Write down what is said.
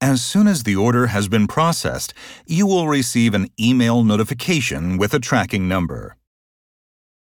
As soon as the order has been processed, you will receive an email notification with a tracking number.